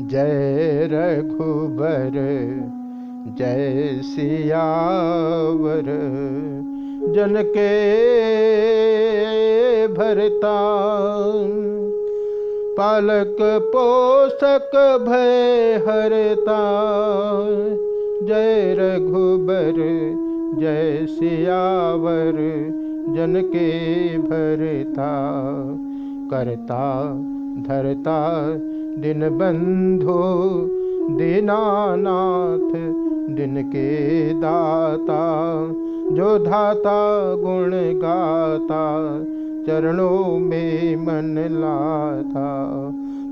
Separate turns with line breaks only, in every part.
जय रघुबर, जय सियावर जन के भरता। पालक पोषक भय हरता। जय रघुबर, जय सियावर जन के भरता। करता, धरता दिन बंधो, दीनानाथ, दिन के दाता, जो धाता, गुण गाता, चरणों में मन लाता।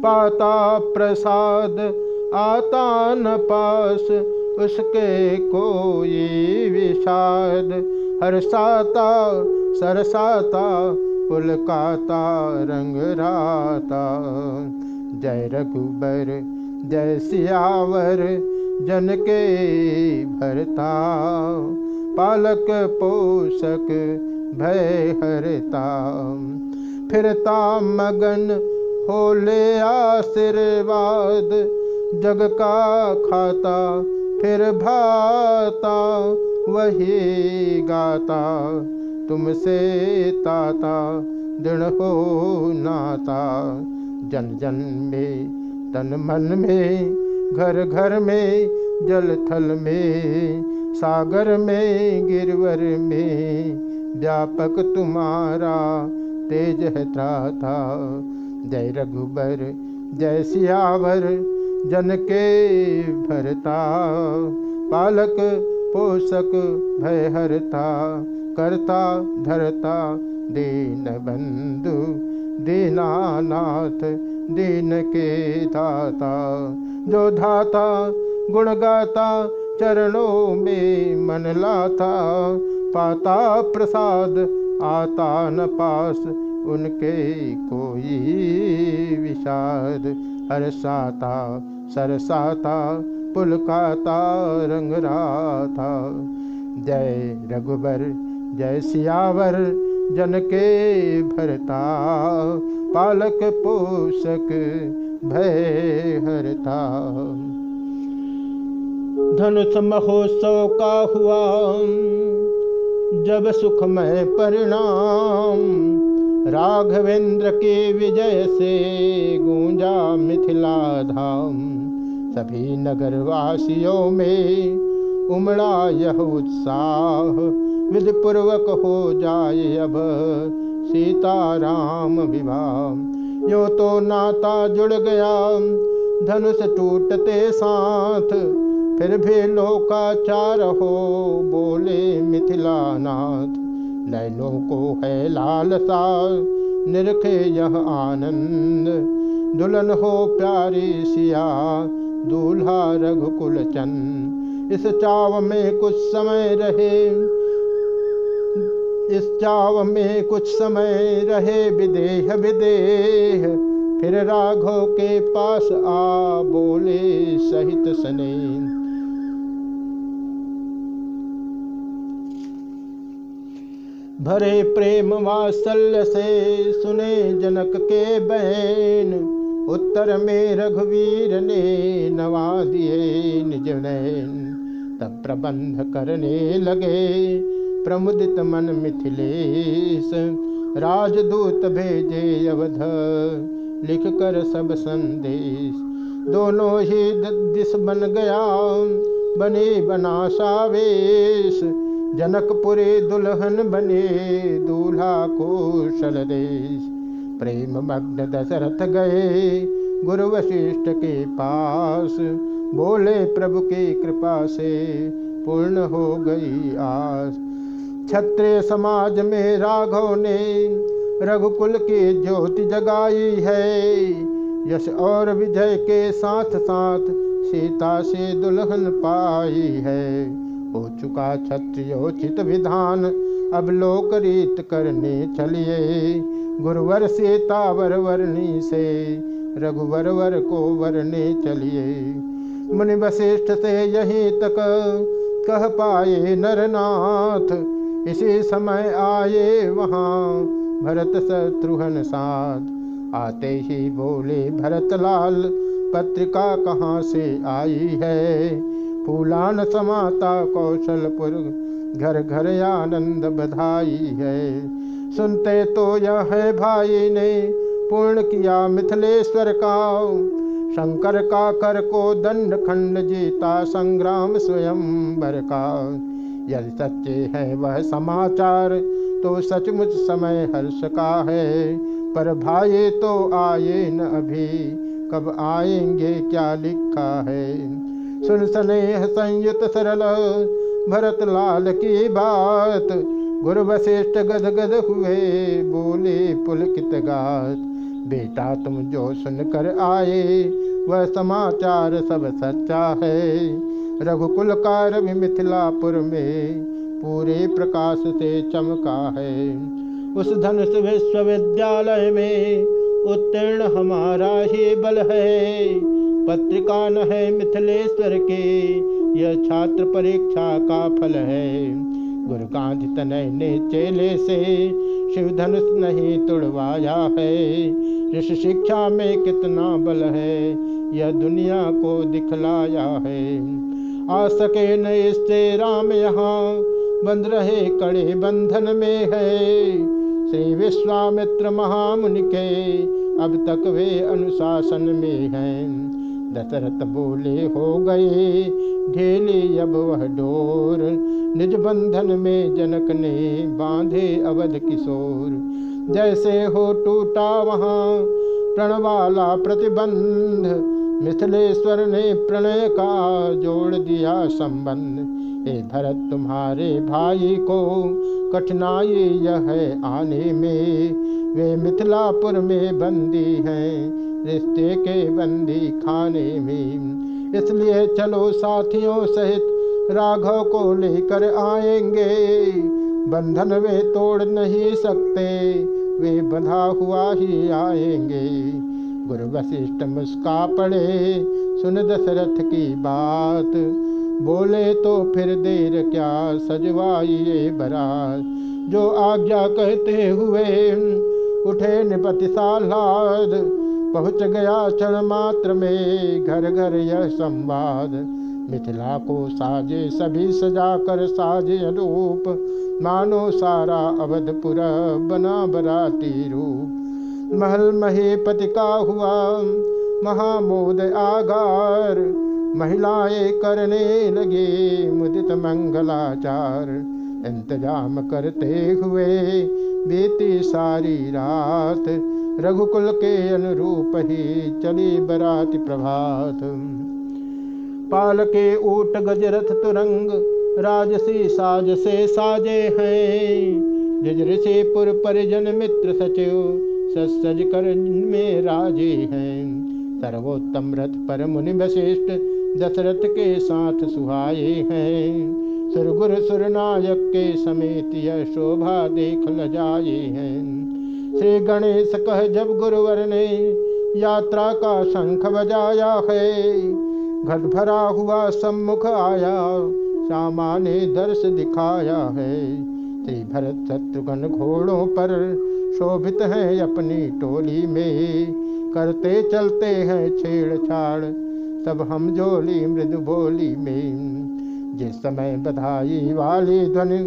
पाता प्रसाद, आता न पास, उसके कोई विषाद। हर्षाता सरसाता, पुलकाता, रंग राता। जय रघुबर, जय सियावर जन के भरता। पालक पोषक भय हरता। फिरता मगन होले आशीर्वाद, जग का खाता फिर भाता, वही गाता। तुमसे ताता, दृढ़ हो नाता। जन जन में, तन मन में घर घर में जल थल में, सागर में, गिरवर में, व्यापक तुम्हारा तेज है त्राता। जय रघुबर, जय सियावर, जन के भरता। पालक, पोषक भय हरता करता, धरता, दीन बंधु। दीनानाथ, दीन के दाता। जो धाता गुण गाता चरणों में मन लाता। पाता प्रसाद, आता न पास, उनके कोई विषाद। हर्षाता सरसाता पुलकाता, रंग था जय रघुबर, जय सियावर जन के भरता, पालक पोषक भय हरता। धनुष महोत्सव का हुआ, जब सुखमय परिणाम, राघवेंद्र के विजय से गूंजा मिथिला धाम। सभी नगरवासियों में उमड़ा यह उत्साह विधि पूर्वक हो जाए अब। सीता राम विवाह यो तो नाता जुड़ गया। धनुष टूटते साथ, फिर भी लोकाचार हो, बोले मिथिला नाथ नैनों को है लालसा, निरखे यह आनंद। दुल्हन हो प्यारी सिया, दूल्हा रघुकुल चंद इस चाव में कुछ समय रहे इस चाव में कुछ समय रहे, विदेह विदेह। फिर राघव के पास आ, बोले, सहित सने भरे प्रेम वात्सल्य से सुने जनक के बहन उत्तर में रघुवीर ने नवा दिए निज नैन तब प्रबंध करने लगे। प्रमुदित मन मिथिलेश। राजदूत भेजे अवध लिख कर सब संदेश। दोनों ही दिश बन गया, बने बना सावेश। जनकपुरे दुल्हन बने, दूल्हा कौशल देश। प्रेम मग्न दशरथ गए, गुरु वशिष्ठ के पास। बोले प्रभु की कृपा से पूर्ण हो गई आस। क्षत्रिय समाज में राघव ने रघुकुल की ज्योति जगाई है। यश और विजय के साथ साथ सीता से दुल्हन पाई है। हो चुका क्षत्रियोचित विधान, अब लोक रीत करने चलिए। गुरुवर सीता वर वर्णी से, रघुवर वर को वरने चलिए। मुनि वशिष्ठ से यहीं तक कह पाए नरनाथ इसी समय आए वहाँ भरत शत्रुघ्न साथ। आते ही बोले भरत लाल पत्रिका कहाँ से आई है? फूलान समाता कौशलपुर, घर घर आनंद बधाई है। सुनते तो यह है भाई ने पूर्ण किया मिथिलेश्वर का। शंकर का कर को दंड खंड जीता संग्राम स्वयं बर का। यदि सच्चे है वह समाचार तो सचमुच समय हर्ष का है। पर भाई तो आए न अभी, कब आएँगे क्या लिखा है? सुन स्नेह संयुत सरल, भरत लाल की बात। गुरु वशिष्ठ गद गद हुए, बोले पुलकित गात। बेटा तुम जो सुनकर आए, वह समाचार सब सच्चा है। रघुकुल का रवि मिथिलापुर में पूरे प्रकाश से चमका है। उस धनुष विश्वविद्यालय में उत्तीर्ण हमारा ही बल है। पत्रिका न है मिथिलेश्वर के, यह छात्र परीक्षा का फल है। गुरु गांधी तनय ने चेले से शिव धनुष नहीं तुड़वाया है। ऋषि शिक्षा में कितना बल है, यह दुनिया को दिखलाया है। आ सके न इससे राम यहाँ। बंद रहे कड़े बंधन में है। श्री विश्वामित्र महामुनि के अब तक वे अनुशासन में हैं। दशरथ बोले, हो गए। ढेले अब वह डोर। निज बंधन में जनक ने बांधे अवध किशोर। जैसे हो टूटा वहाँ प्रणवाला प्रतिबंध। मिथिलेश्वर ने प्रणय का जोड़ दिया संबंध। हे भरत, तुम्हारे भाई को कठिनाई यह है आने में। वे मिथिलापुर में बंदी हैं, रिश्ते के बंदी खाने में। इसलिए चलो साथियों सहित राघव को लेकर आएँगे। बंधन वे तोड़ नहीं सकते, वे बंधा हुआ ही आएँगे। गुरु वशिष्ठ मुस्का पड़े सुन दशरथ की बात। बोले तो फिर देर क्या सजवाइए बरात? जो आज्ञा कहते हुए उठे निपति सालाद पहुँच गया क्षण मात्र में घर घर यह संवाद। मिथिला को साजे सभी सजा कर साजे रूप मानो सारा अवधपुर बना बराती रूप। महल महेपति का हुआ महामोद आगार। महिलाएँ करने लगे मुदित मंगलाचार। इंतज़ाम करते हुए बीती सारी रात रघुकुल के अनुरूप ही चली बरात प्रभात। पाल के ऊट, गजरथ, तुरंग, राजसी, साज से साजे हैं। निज ऋषिपुर परिजन मित्र सचिव सज कर में राजे हैं सर्वोत्तम रथ पर मुनि वशिष्ठ दशरथ के साथ सुहाये हैं। सुरगुर सुरनायक के समेत यह शोभा देख ल जाए हैं। श्री गणेश कह, जब गुरुवर ने यात्रा का शंख बजाया है, घट भरा हुआ सम्मुख आया श्यामा ने दर्श दिखाया है। श्री भरत शत्रुघ्न घोड़ों पर शोभित है अपनी टोली में। करते चलते हैं छेड़छाड़ सब हम जोली मृदु बोली में। जिस समय बधाई वाली ध्वनि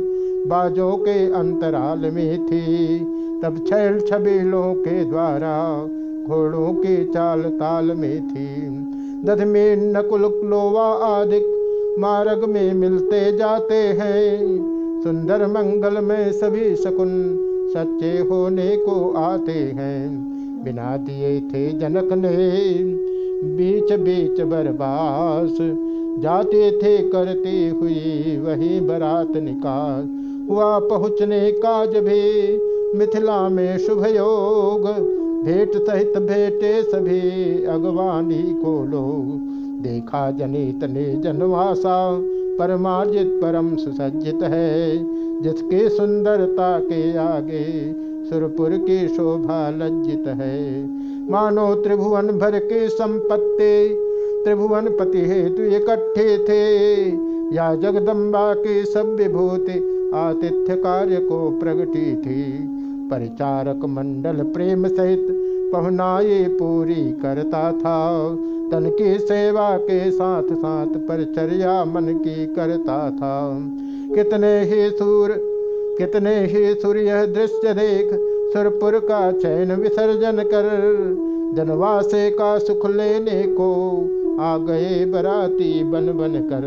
बाजों के अंतराल में थी, तब छैल छबीलों के द्वारा घोड़ों की चाल ताल में थी। दध में नकुल क्लोवा आदि मार्ग में मिलते जाते हैं। सुंदर मंगल में सभी शकुन सच्चे होने को आते हैं। बिना दिए थे जनक ने बीच बीच बरबास। जाते थे करते हुए वही बरात निकाल। हुआ पहुँचने का भी मिथिला में शुभ योग। भेंट सहित भेटे सभी अगवानी को लोग। देखा जनित ने जनवासा परमार्जित परम सुसज्जित है, जिसके सुंदरता के आगे सुरपुर की शोभा लज्जित है। मानो त्रिभुवन भर के संपत्ति, त्रिभुवन पति हेतु इकट्ठे थे। या जगदम्बा के सब विभूति आतिथ्य कार्य को प्रगटी थी। परिचारक मंडल प्रेम सहित पहुनाई पूरी करता था। तन की सेवा के साथ साथ परिचर्या मन की करता था। कितने ही सूर, कितने ही सूर्य दृश्य देख, सुरपुर का चैन विसर्जन कर, जनवासे का सुख लेने को आ गए बराती बन बन कर।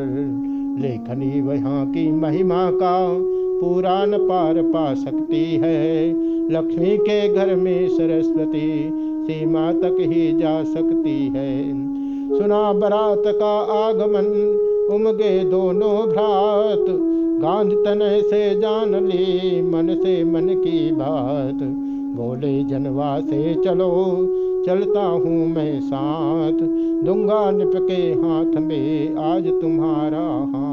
लेखनी वहाँ की महिमा का पुराण पार पा सकती है। लक्ष्मी के घर में सरस्वती सीमा तक ही जा सकती है। सुना बरात का आगमन, उमगे दोनों भ्रात। गांध तन से जान ली, मन से मन की बात। बोले, जनवा से चलो, चलता हूँ मैं साथ। दूँगा निप के हाथ में, आज तुम्हारा हाथ।